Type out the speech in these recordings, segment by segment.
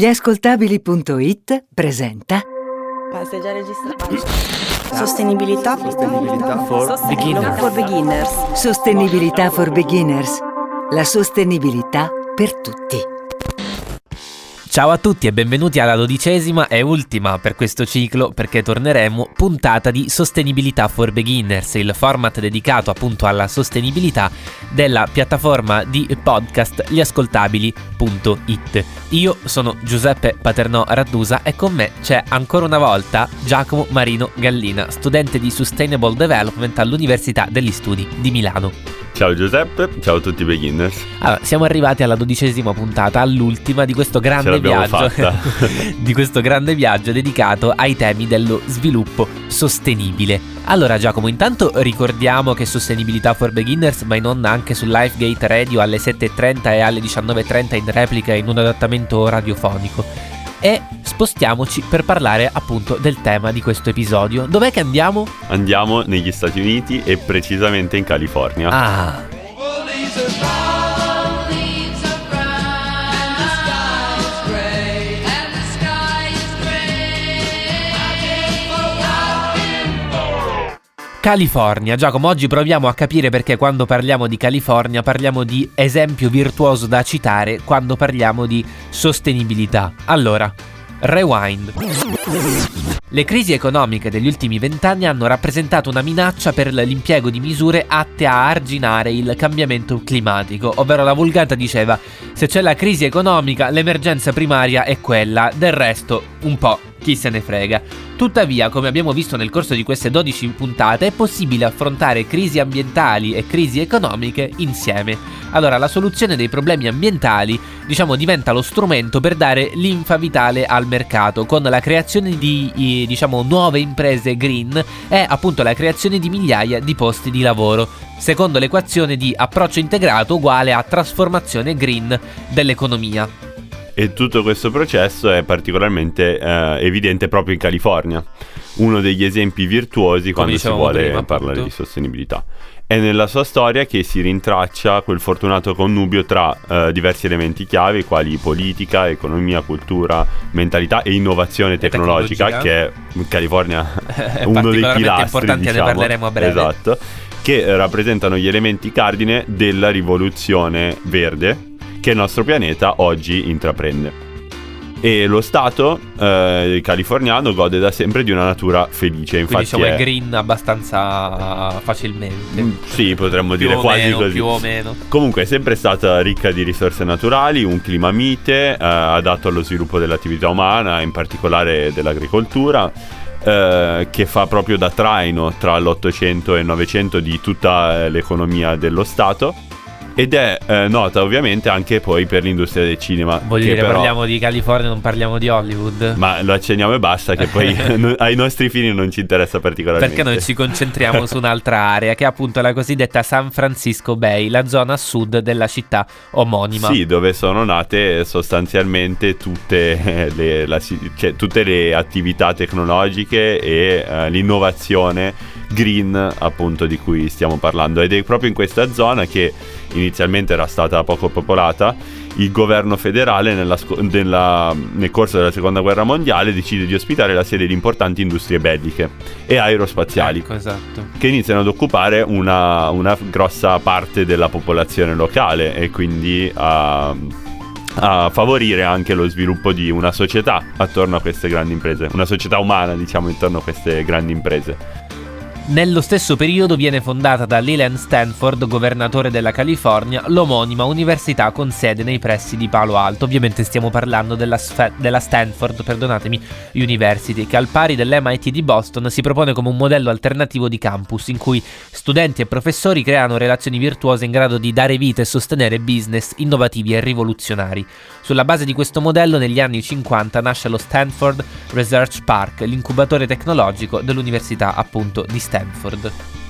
Gliascoltabili.it presenta Ma sei già registrato? Sostenibilità. Sostenibilità for beginner. for beginners. Sostenibilità for Beginners. La sostenibilità per tutti. Ciao a tutti e benvenuti alla dodicesima e ultima per questo ciclo perché torneremo puntata di Sostenibilità for Beginners, il format dedicato appunto alla sostenibilità della piattaforma di podcast gliascoltabili.it. Io sono Giuseppe Paternò Raddusa e con me c'è ancora una volta Giacomo Marino Gallina, studente di Sustainable Development all'Università degli Studi di Milano. Ciao Giuseppe, ciao a tutti i beginners. Allora, siamo arrivati alla dodicesima puntata, all'ultima di questo grande viaggio. di questo grande viaggio dedicato ai temi dello sviluppo sostenibile. Allora, Giacomo, intanto ricordiamo che Sostenibilità for Beginners va in onda anche su Lifegate Radio alle 7.30 e alle 19.30 in replica in un adattamento radiofonico. E spostiamoci per parlare appunto del tema di questo episodio. Dov'è che andiamo? Andiamo negli Stati Uniti e precisamente in California. Ah, California. Giacomo, oggi proviamo a capire perché quando parliamo di California parliamo di esempio virtuoso da citare quando parliamo di sostenibilità. Allora, rewind. Le crisi economiche degli ultimi vent'anni hanno rappresentato una minaccia per l'impiego di misure atte a arginare il cambiamento climatico, ovvero la vulgata diceva se c'è la crisi economica l'emergenza primaria è quella, del resto un po' chi se ne frega. Tuttavia, come abbiamo visto nel corso di queste 12 puntate, è possibile affrontare crisi ambientali e crisi economiche insieme. Allora, la soluzione dei problemi ambientali, diciamo, diventa lo strumento per dare linfa vitale al mercato, con la creazione di, diciamo, nuove imprese green e appunto la creazione di migliaia di posti di lavoro, secondo l'equazione di approccio integrato uguale a trasformazione green dell'economia. E tutto questo processo è particolarmente eh, evidente proprio in California, uno degli esempi virtuosi quando si vuole prima, parlare appunto. di sostenibilità. È nella sua storia che si rintraccia quel fortunato connubio tra eh, diversi elementi chiave, quali politica, economia, cultura, mentalità e innovazione tecnologica, tecnologia. che in California È è uno dei pilastri, importante, ne diciamo. parleremo a breve. Esatto, che eh, rappresentano gli elementi cardine della rivoluzione verde che il nostro pianeta oggi intraprende. E lo Stato eh, californiano gode da sempre di una natura felice, Quindi infatti diciamo è è- green abbastanza facilmente. Mm, Sì, potremmo dire quasi meno, così. più o meno. Comunque è sempre stata ricca di risorse naturali, un clima mite, eh, adatto allo sviluppo dell'attività umana, in particolare dell'agricoltura, eh, che fa proprio da traino tra l'Ottocento e il Novecento di tutta eh, l'economia dello Stato. Ed è eh, nota ovviamente anche poi per l'industria del cinema. Voglio dire, però- parliamo di California, non parliamo di Hollywood. Ma lo accenniamo e basta, che poi ai nostri fini non ci interessa particolarmente. Perché noi ci concentriamo su un'altra area, che è appunto la cosiddetta San Francisco Bay, la zona sud della città omonima. Sì, dove sono nate sostanzialmente tutte eh, le, la cioè, tutte le attività tecnologiche e eh, l'innovazione green appunto di cui stiamo parlando ed è proprio in questa zona che inizialmente era stata poco popolata il governo federale nella nella- nel corso della seconda guerra mondiale decide di ospitare la sede di importanti industrie belliche e aerospaziali Ecco, esatto. che iniziano ad occupare una, una grossa parte della popolazione locale e quindi a, a favorire anche lo sviluppo di una società attorno a queste grandi imprese, una società umana diciamo intorno a queste grandi imprese. Nello stesso periodo viene fondata da Leland Stanford, governatore della California, l'omonima università con sede nei pressi di Palo Alto. Ovviamente stiamo parlando della, sfe- della Stanford, perdonatemi, University, che al pari dell'MIT di Boston si propone come un modello alternativo di campus in cui studenti e professori creano relazioni virtuose in grado di dare vita e sostenere business innovativi e rivoluzionari. Sulla base di questo modello negli anni 50 nasce lo Stanford Research Park, l'incubatore tecnologico dell'università appunto di Stanford.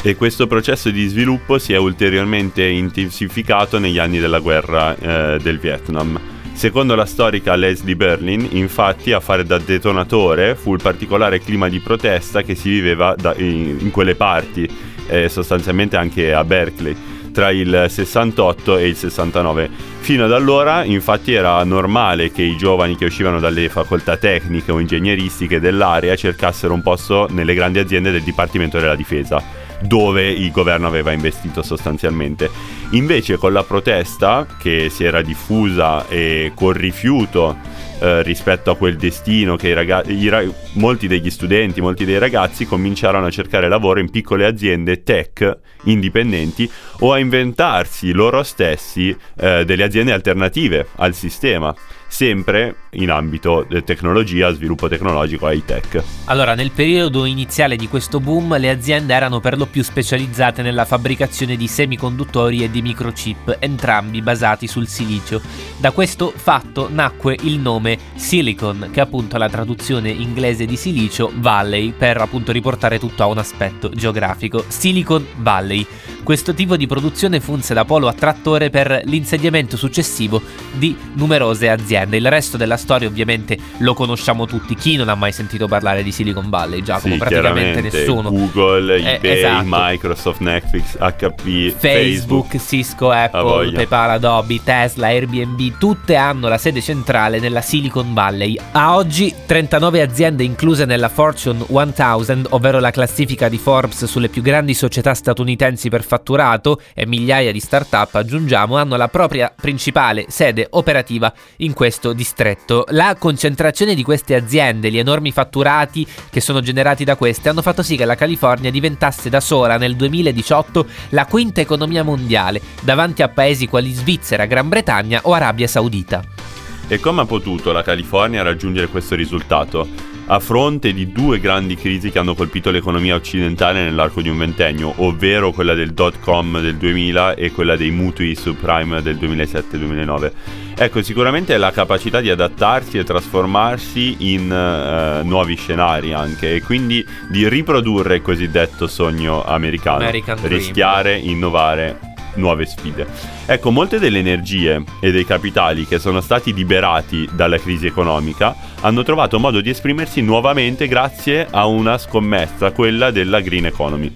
E questo processo di sviluppo si è ulteriormente intensificato negli anni della guerra eh, del Vietnam. Secondo la storica Leslie Berlin, infatti, a fare da detonatore fu il particolare clima di protesta che si viveva da- in, in quelle parti, eh, sostanzialmente anche a Berkeley, tra il 68 e il 69. Fino ad allora, infatti, era normale che i giovani che uscivano dalle facoltà tecniche o ingegneristiche dell'area cercassero un posto nelle grandi aziende del Dipartimento della Difesa dove il governo aveva investito sostanzialmente. Invece con la protesta che si era diffusa e col rifiuto eh, rispetto a quel destino che i ragazzi, ra- molti degli studenti, molti dei ragazzi cominciarono a cercare lavoro in piccole aziende tech indipendenti o a inventarsi loro stessi eh, delle aziende alternative al sistema sempre in ambito tecnologia, sviluppo tecnologico high tech. Allora, nel periodo iniziale di questo boom, le aziende erano per lo più specializzate nella fabbricazione di semiconduttori e di microchip, entrambi basati sul silicio. Da questo fatto nacque il nome Silicon, che appunto è la traduzione inglese di silicio Valley, per appunto riportare tutto a un aspetto geografico. Silicon Valley. Questo tipo di produzione funse da polo attrattore per l'insediamento successivo di numerose aziende. Il resto della storia ovviamente lo conosciamo tutti. Chi non ha mai sentito parlare di Silicon Valley? Giacomo, sì, praticamente nessuno. Google, Eh, eBay, esatto. Microsoft, Netflix, HP, Facebook, Cisco, Apple. PayPal, Adobe, Tesla, Airbnb, tutte hanno la sede centrale nella Silicon Valley. A oggi 39 aziende incluse nella Fortune 1000, ovvero la classifica di Forbes sulle più grandi società statunitensi per fatturato e migliaia di start-up, aggiungiamo, hanno la propria principale sede operativa in questo distretto. La concentrazione di queste aziende, gli enormi fatturati che sono generati da queste, hanno fatto sì che la California diventasse da sola nel 2018 la quinta economia mondiale, davanti a paesi quali Svizzera, Gran Bretagna o Arabia Saudita. E come ha potuto la California raggiungere questo risultato? A fronte di due grandi crisi che hanno colpito l'economia occidentale nell'arco di un ventennio, ovvero quella del dot com del 2000 e quella dei mutui subprime del 2007-2009. Ecco, sicuramente la capacità di adattarsi e trasformarsi in eh, nuovi scenari anche e quindi di riprodurre il cosiddetto sogno americano. American rischiare, innovare, nuove sfide. Ecco, molte delle energie e dei capitali che sono stati liberati dalla crisi economica hanno trovato modo di esprimersi nuovamente grazie a una scommessa, quella della green economy.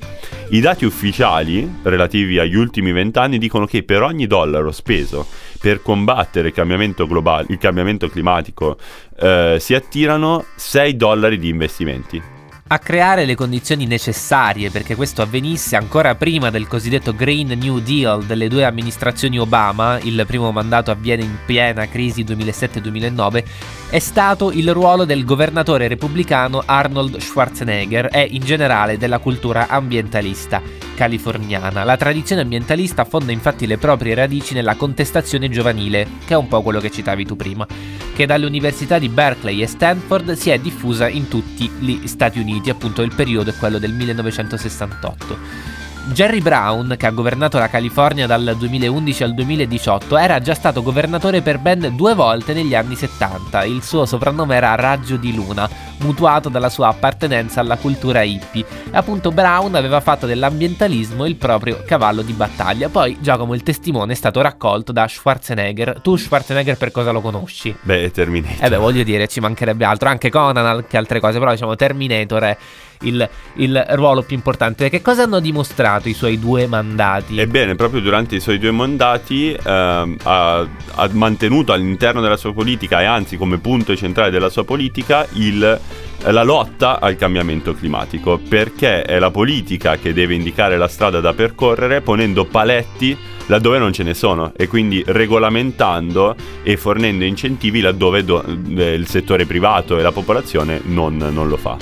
I dati ufficiali relativi agli ultimi vent'anni dicono che per ogni dollaro speso per combattere il cambiamento globale, il cambiamento climatico, eh, si attirano 6 dollari di investimenti. A creare le condizioni necessarie perché questo avvenisse ancora prima del cosiddetto Green New Deal delle due amministrazioni Obama, il primo mandato avviene in piena crisi 2007-2009, è stato il ruolo del governatore repubblicano Arnold Schwarzenegger e in generale della cultura ambientalista californiana. La tradizione ambientalista affonda infatti le proprie radici nella contestazione giovanile, che è un po' quello che citavi tu prima, che dalle università di Berkeley e Stanford si è diffusa in tutti gli Stati Uniti, appunto il periodo è quello del 1968. Jerry Brown, che ha governato la California dal 2011 al 2018, era già stato governatore per ben due volte negli anni 70. Il suo soprannome era Raggio di Luna, mutuato dalla sua appartenenza alla cultura hippie. E appunto Brown aveva fatto dell'ambientalismo il proprio cavallo di battaglia. Poi Giacomo il testimone è stato raccolto da Schwarzenegger. Tu Schwarzenegger per cosa lo conosci? Beh, Terminator. Eh beh, voglio dire, ci mancherebbe altro, anche Conan, anche altre cose, però diciamo Terminator è il, il ruolo più importante. Che cosa hanno dimostrato i suoi due mandati? Ebbene, proprio durante i suoi due mandati ehm, ha, ha mantenuto all'interno della sua politica e anzi come punto centrale della sua politica il- la lotta al cambiamento climatico, perché è la politica che deve indicare la strada da percorrere ponendo paletti laddove non ce ne sono e quindi regolamentando e fornendo incentivi laddove do- eh, il settore privato e la popolazione non, non lo fa.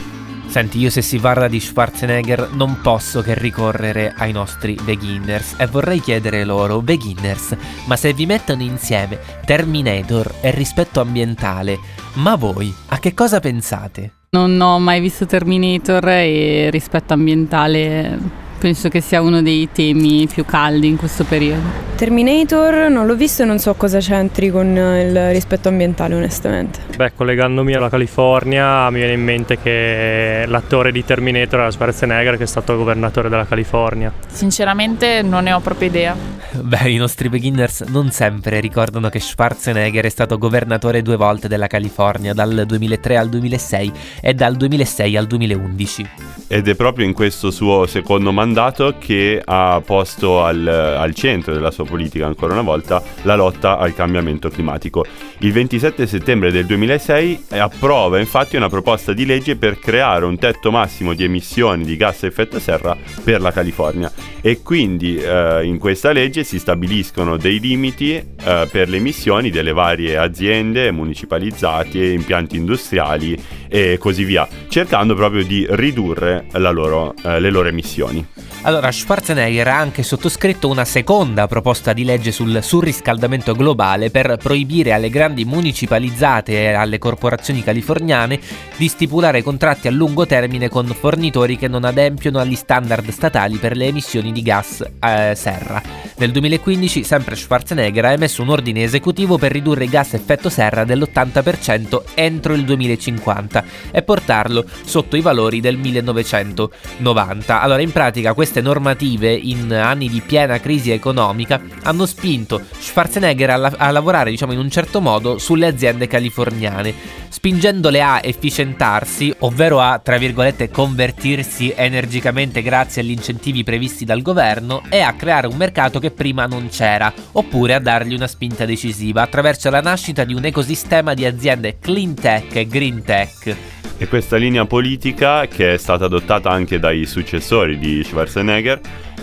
Senti, io se si parla di Schwarzenegger non posso che ricorrere ai nostri beginners e vorrei chiedere loro, beginners, ma se vi mettono insieme Terminator e rispetto ambientale, ma voi a che cosa pensate? Non ho mai visto Terminator e rispetto ambientale penso che sia uno dei temi più caldi in questo periodo. Terminator non l'ho visto e non so cosa c'entri con il rispetto ambientale, onestamente. Beh, collegandomi alla California, mi viene in mente che l'attore di Terminator era Schwarzenegger, che è stato governatore della California. Sinceramente non ne ho proprio idea. Beh, i nostri beginners non sempre ricordano che Schwarzenegger è stato governatore due volte della California, dal 2003 al 2006 e dal 2006 al 2011. Ed è proprio in questo suo secondo mandato mandato che ha posto al, al, centro della sua politica ancora una volta la lotta al cambiamento climatico. Il 27 settembre del 2006 approva infatti una proposta di legge per creare un tetto massimo di emissioni di gas a effetto serra per la California e quindi eh, in questa legge si stabiliscono dei limiti eh, per le emissioni delle varie aziende municipalizzate, impianti industriali e così via, cercando proprio di ridurre loro, eh, le loro emissioni. Allora, Schwarzenegger ha anche sottoscritto una seconda proposta di legge sul surriscaldamento globale per proibire alle grandi municipalizzate e alle corporazioni californiane di stipulare contratti a lungo termine con fornitori che non adempiono agli standard statali per le emissioni di gas eh, serra. Nel 2015 sempre Schwarzenegger ha emesso un ordine esecutivo per ridurre i gas effetto serra dell'80% entro il 2050 e portarlo sotto i valori del 1990. Allora in pratica queste normative in anni di piena crisi economica hanno spinto Schwarzenegger a, la- a lavorare diciamo in un certo modo sulle aziende californiane, spingendole a efficientarsi, ovvero a tra virgolette convertirsi energicamente grazie agli incentivi previsti dal governo e a creare un mercato che prima non c'era, oppure a dargli una spinta decisiva attraverso la nascita di un ecosistema di aziende clean tech e green tech. E questa linea politica, che è stata adottata anche dai successori di Schwarzenegger,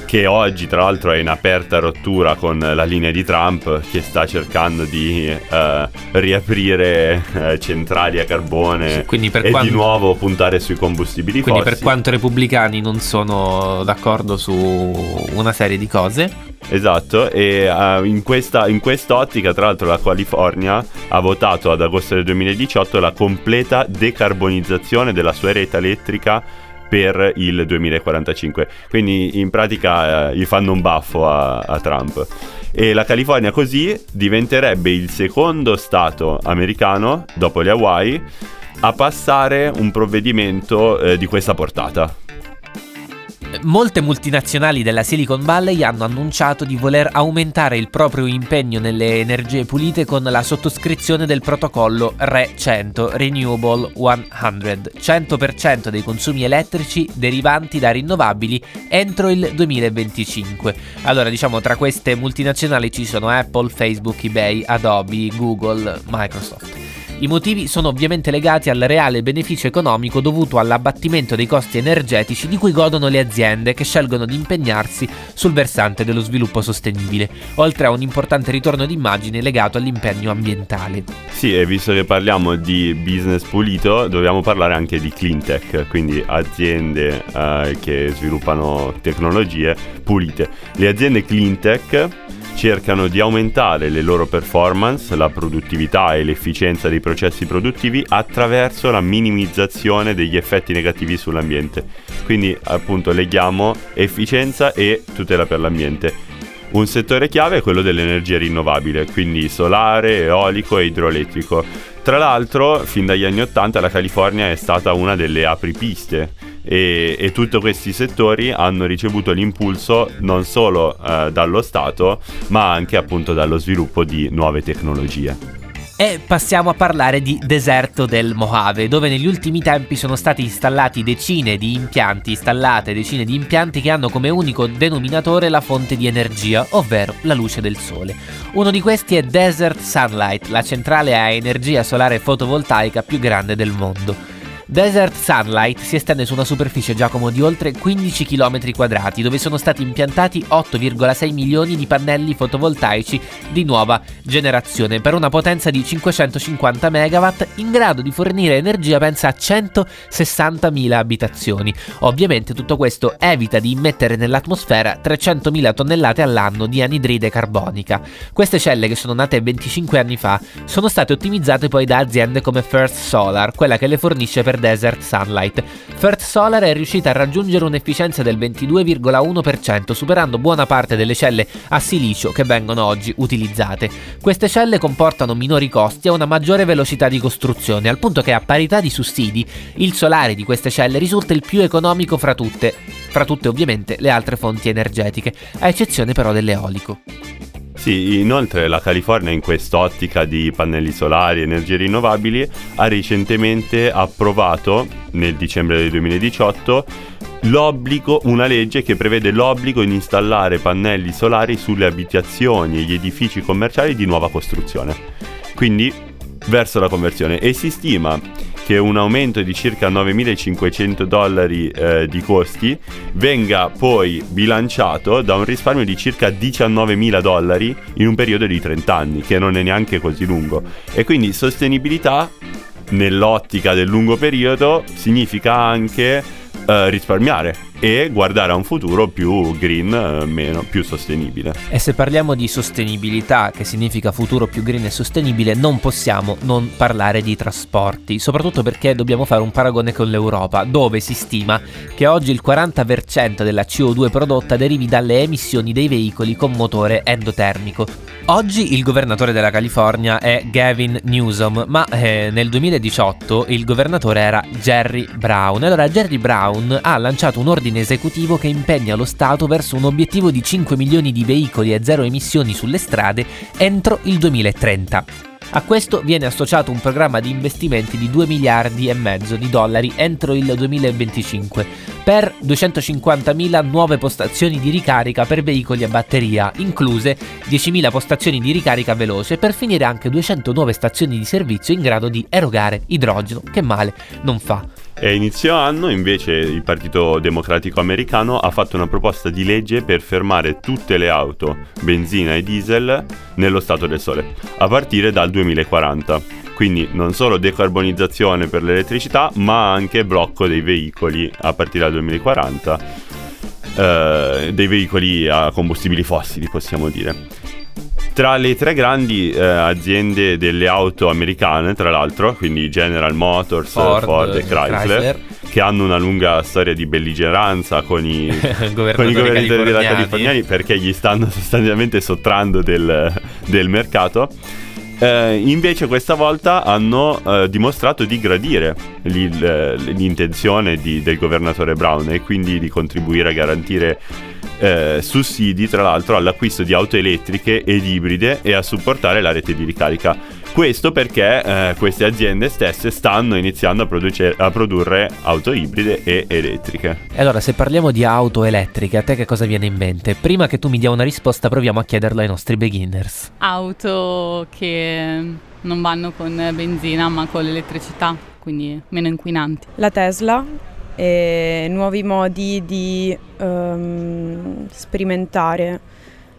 che oggi tra l'altro è in aperta rottura con la linea di Trump che sta cercando di eh, riaprire eh, centrali a carbone sì, e quanto... di nuovo puntare sui combustibili quindi fossili. Quindi per quanto i repubblicani non sono d'accordo su una serie di cose Esatto, e uh, in, questa, in quest'ottica, tra l'altro, la California ha votato ad agosto del 2018 la completa decarbonizzazione della sua rete elettrica per il 2045. Quindi in pratica eh, gli fanno un baffo a, a, Trump. E la California così diventerebbe il secondo stato americano, dopo le Hawaii, a passare un provvedimento eh, di questa portata. Molte multinazionali della Silicon Valley hanno annunciato di voler aumentare il proprio impegno nelle energie pulite con la sottoscrizione del protocollo RE 100 Renewable 100, 100% dei consumi elettrici derivanti da rinnovabili entro il 2025. Allora, diciamo tra queste multinazionali ci sono Apple, Facebook, eBay, Adobe, Google, Microsoft. I motivi sono ovviamente legati al reale beneficio economico dovuto all'abbattimento dei costi energetici di cui godono le aziende che scelgono di impegnarsi sul versante dello sviluppo sostenibile, oltre a un importante ritorno d'immagine legato all'impegno ambientale. Sì, e visto che parliamo di business pulito, dobbiamo parlare anche di clean tech, quindi aziende eh, che sviluppano tecnologie pulite. Le aziende clean tech cercano di aumentare le loro performance, la produttività e l'efficienza dei processi produttivi attraverso la minimizzazione degli effetti negativi sull'ambiente. Quindi appunto leghiamo efficienza e tutela per l'ambiente. Un settore chiave è quello dell'energia rinnovabile, quindi solare, eolico e idroelettrico. Tra l'altro, fin dagli anni 80 la California è stata una delle apripiste e, e tutti questi settori hanno ricevuto l'impulso non solo eh, dallo Stato ma anche appunto dallo sviluppo di nuove tecnologie. E passiamo a parlare di deserto del Mojave, dove negli ultimi tempi sono stati installati decine di impianti, installate decine di impianti che hanno come unico denominatore la fonte di energia, ovvero la luce del sole. Uno di questi è Desert Sunlight, la centrale a energia solare fotovoltaica più grande del mondo. Desert Sunlight si estende su una superficie Giacomo di oltre 15 km quadrati, dove sono stati impiantati 8,6 milioni di pannelli fotovoltaici di nuova generazione per una potenza di 550 MW in grado di fornire energia pensa a 160.000 abitazioni. Ovviamente tutto questo evita di immettere nell'atmosfera 300.000 tonnellate all'anno di anidride carbonica. Queste celle che sono nate 25 anni fa sono state ottimizzate poi da aziende come First Solar, quella che le fornisce per Desert Sunlight. First Solar è riuscita a raggiungere un'efficienza del 22,1%, superando buona parte delle celle a silicio che vengono oggi utilizzate. Queste celle comportano minori costi e una maggiore velocità di costruzione, al punto che a parità di sussidi, il solare di queste celle risulta il più economico fra tutte, fra tutte ovviamente le altre fonti energetiche, a eccezione però dell'eolico. Sì, inoltre la California in quest'ottica di pannelli solari e energie rinnovabili ha recentemente approvato nel dicembre del 2018 l'obbligo, una legge che prevede l'obbligo di installare pannelli solari sulle abitazioni e gli edifici commerciali di nuova costruzione. Quindi verso la conversione e si stima che un aumento di circa 9.500 dollari eh, di costi venga poi bilanciato da un risparmio di circa 19.000 dollari in un periodo di 30 anni, che non è neanche così lungo. E quindi sostenibilità nell'ottica del lungo periodo significa anche eh, risparmiare e guardare a un futuro più green, eh, meno, più sostenibile. E se parliamo di sostenibilità, che significa futuro più green e sostenibile, non possiamo non parlare di trasporti, soprattutto perché dobbiamo fare un paragone con l'Europa, dove si stima che oggi il 40% della CO2 prodotta derivi dalle emissioni dei veicoli con motore endotermico. Oggi il governatore della California è Gavin Newsom, ma eh, nel 2018 il governatore era Jerry Brown. Allora Jerry Brown ha lanciato un ordine ordine esecutivo che impegna lo Stato verso un obiettivo di 5 milioni di veicoli a zero emissioni sulle strade entro il 2030. A questo viene associato un programma di investimenti di 2 miliardi e mezzo di dollari entro il 2025 per 250.000 nuove postazioni di ricarica per veicoli a batteria, incluse 10.000 postazioni di ricarica veloce per finire anche 200 nuove stazioni di servizio in grado di erogare idrogeno, che male non fa. E inizio anno invece il Partito Democratico Americano ha fatto una proposta di legge per fermare tutte le auto, benzina e diesel, nello Stato del Sole, a partire dal 2040. Quindi non solo decarbonizzazione per l'elettricità, ma anche blocco dei veicoli a partire dal 2040, eh, dei veicoli a combustibili fossili possiamo dire. Tra le tre grandi eh, aziende delle auto americane, tra l'altro, quindi General Motors, Ford, Ford e Chrysler, Chrysler, che hanno una lunga storia di belligeranza con i, con i governatori della californiani perché gli stanno sostanzialmente sottrando del, del mercato. Eh, invece questa volta hanno eh, dimostrato di gradire l'intenzione di, del governatore Brown e quindi di contribuire a garantire eh, sussidi tra l'altro all'acquisto di auto elettriche ed ibride e a supportare la rete di ricarica. Questo perché eh, queste aziende stesse stanno iniziando a, produce- a, produrre auto ibride e elettriche. E allora, se parliamo di auto elettriche, a te che cosa viene in mente? Prima che tu mi dia una risposta, proviamo a chiederlo ai nostri beginners. Auto che non vanno con benzina ma con l'elettricità, quindi meno inquinanti. La Tesla e nuovi modi di um, sperimentare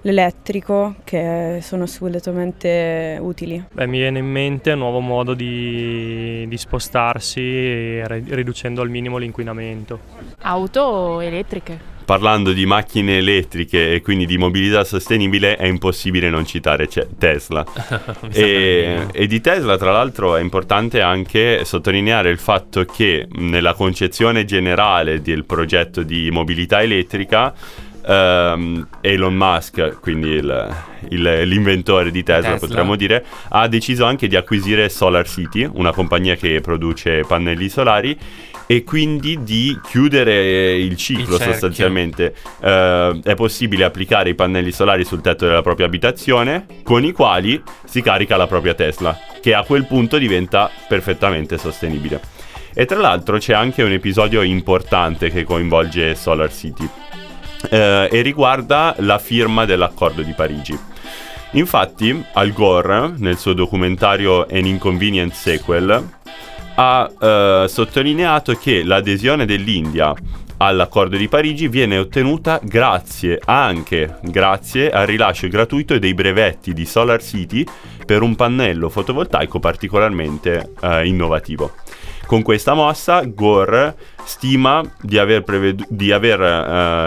l'elettrico che sono assolutamente utili. Beh, mi viene in mente un nuovo modo di, di spostarsi riducendo al minimo l'inquinamento. Auto elettriche parlando di macchine elettriche e quindi di mobilità sostenibile, è impossibile non citare Tesla. e, e, di Tesla, tra l'altro, è importante anche sottolineare il fatto che nella concezione generale del progetto di mobilità elettrica, Um, Elon Musk, quindi il, il, l'inventore di Tesla, Tesla, potremmo dire, ha deciso anche di acquisire Solar City, una compagnia che produce pannelli solari e quindi di chiudere il ciclo il sostanzialmente. Uh, è possibile applicare i pannelli solari sul tetto della propria abitazione con i quali si carica la propria Tesla, che a quel punto diventa perfettamente sostenibile. E tra l'altro c'è anche un episodio importante che coinvolge Solar City eh, e riguarda la firma dell'accordo di Parigi. Infatti, Al Gore, nel suo documentario An Inconvenient Sequel, ha eh, sottolineato che l'adesione dell'India all'accordo di Parigi viene ottenuta grazie anche grazie al rilascio gratuito dei brevetti di Solar City per un pannello fotovoltaico particolarmente eh, innovativo. Con questa mossa Gore stima di aver, prevedu- di aver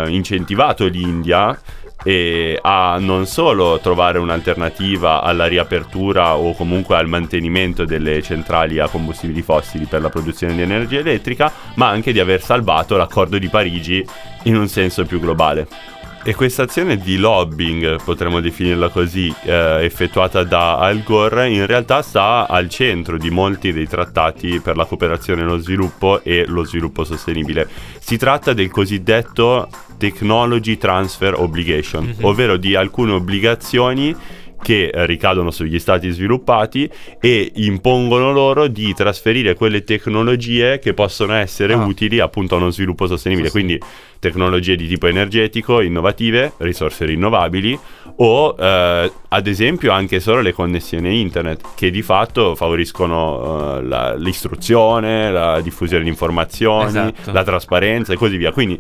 uh, incentivato l'India e a non solo trovare un'alternativa alla riapertura o comunque al mantenimento delle centrali a combustibili fossili per la produzione di energia elettrica, ma anche di aver salvato l'accordo di Parigi in un senso più globale. E questa azione di lobbying, potremmo definirla così, eh, effettuata da Al Gore, in realtà sta al centro di molti dei trattati per la cooperazione e lo sviluppo e lo sviluppo sostenibile. Si tratta del cosiddetto Technology Transfer Obligation, mm-hmm. ovvero di alcune obbligazioni che eh, ricadono sugli stati sviluppati e impongono loro di trasferire quelle tecnologie che possono essere ah. utili appunto a uno sviluppo sostenibile. Quindi tecnologie di tipo energetico, innovative, risorse rinnovabili o eh, ad esempio anche solo le connessioni internet che di fatto favoriscono eh, la, l'istruzione, la diffusione di informazioni, esatto. la trasparenza e così via. Quindi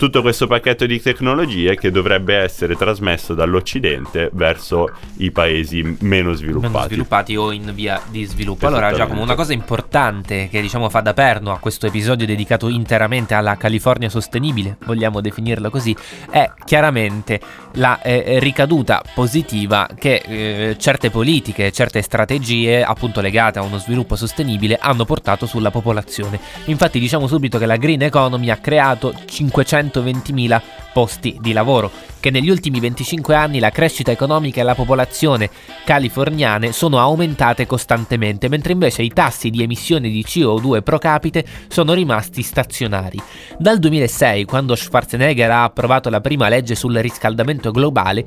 tutto questo pacchetto di tecnologie che dovrebbe essere trasmesso dall'Occidente verso i paesi meno sviluppati. Meno sviluppati o in via di sviluppo. Allora Giacomo, una cosa importante che diciamo fa da perno a questo episodio dedicato interamente alla California sostenibile, vogliamo definirla così, è chiaramente la eh, ricaduta positiva che eh, certe politiche, certe strategie appunto legate a uno sviluppo sostenibile hanno portato sulla popolazione. Infatti diciamo subito che la green economy ha creato 500 120.000 posti di lavoro, che negli ultimi 25 anni la crescita economica e la popolazione californiane sono aumentate costantemente, mentre invece i tassi di emissione di CO2 pro capite sono rimasti stazionari. Dal 2006, quando Schwarzenegger ha approvato la prima legge sul riscaldamento globale,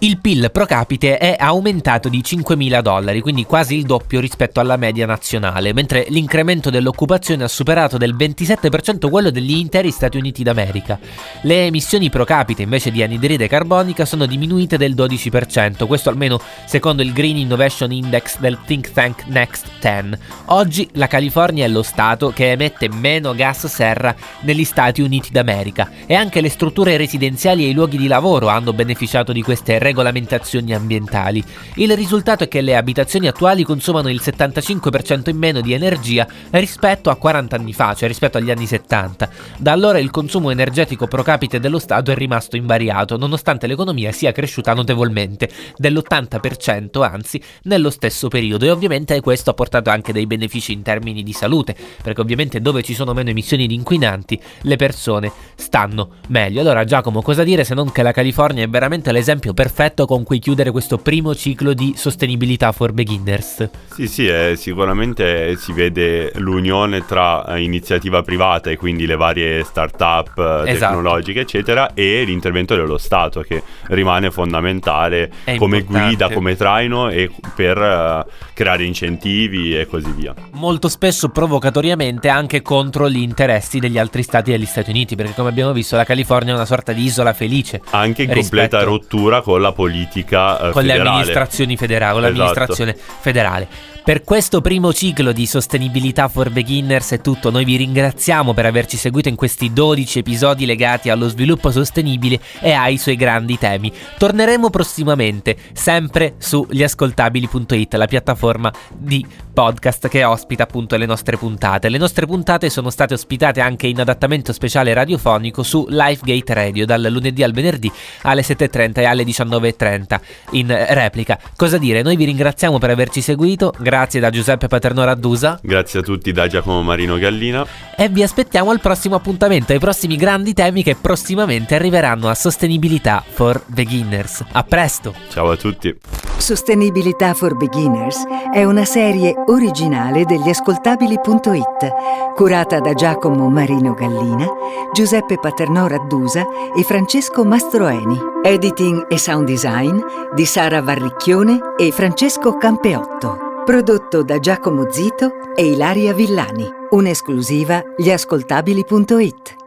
il PIL pro capite è aumentato di 5.000 dollari, quindi quasi il doppio rispetto alla media nazionale, mentre l'incremento dell'occupazione ha superato del 27% quello degli interi Stati Uniti d'America. Le emissioni pro capite invece di anidride carbonica sono diminuite del 12%, questo almeno secondo il Green Innovation Index del think tank Next 10. Oggi la California è lo stato che emette meno gas serra negli Stati Uniti d'America e anche le strutture residenziali e i luoghi di lavoro hanno beneficiato di queste regolamentazioni ambientali. Il risultato è che le abitazioni attuali consumano il 75% in meno di energia rispetto a 40 anni fa, cioè rispetto agli anni 70. Da allora il consumo energetico pro capite dello Stato è rimasto invariato, nonostante l'economia sia cresciuta notevolmente, dell'80% anzi, nello stesso periodo. E ovviamente questo ha portato anche dei benefici in termini di salute, perché ovviamente dove ci sono meno emissioni di inquinanti, le persone stanno meglio. Allora Giacomo, cosa dire se non che la California è veramente l'esempio perfetto perfetto con cui chiudere questo primo ciclo di sostenibilità for beginners. Sì, sì, eh, sicuramente si vede l'unione tra eh, iniziativa privata e quindi le varie start-up eh, esatto. tecnologiche, eccetera, e l'intervento dello Stato che rimane fondamentale È come importante. guida, come traino e per uh, creare incentivi e così via. Molto spesso provocatoriamente anche contro gli interessi degli altri stati degli Stati Uniti, perché come abbiamo visto la California è una sorta di isola felice. Anche in completa rottura con la politica eh, con federale. le amministrazioni federali, con esatto. l'amministrazione federale. Per questo primo ciclo di Sostenibilità for Beginners è tutto, noi vi ringraziamo per averci seguito in questi 12 episodi legati allo sviluppo sostenibile e ai suoi grandi temi. Torneremo prossimamente, sempre su gliascoltabili.it, la piattaforma di podcast che ospita appunto le nostre puntate. Le nostre puntate sono state ospitate anche in adattamento speciale radiofonico su Lifegate Radio dal lunedì al venerdì alle 7.30 e alle 19.30 in replica. Cosa dire? Noi vi ringraziamo per averci seguito. Grazie da Giuseppe Paterno Raddusa. Grazie a tutti da Giacomo Marino Gallina. E vi aspettiamo al prossimo appuntamento, ai prossimi grandi temi che prossimamente arriveranno a Sostenibilità for Beginners. A presto! Ciao a tutti. Sostenibilità for Beginners è una serie originale degli ascoltabili.it, curata da Giacomo Marino Gallina, Giuseppe Paternò Raddusa e Francesco Mastroeni. Editing e sound design di Sara Varricchione e Francesco Campeotto. Prodotto da Giacomo Zito e Ilaria Villani. Un'esclusiva gli ascoltabili.it.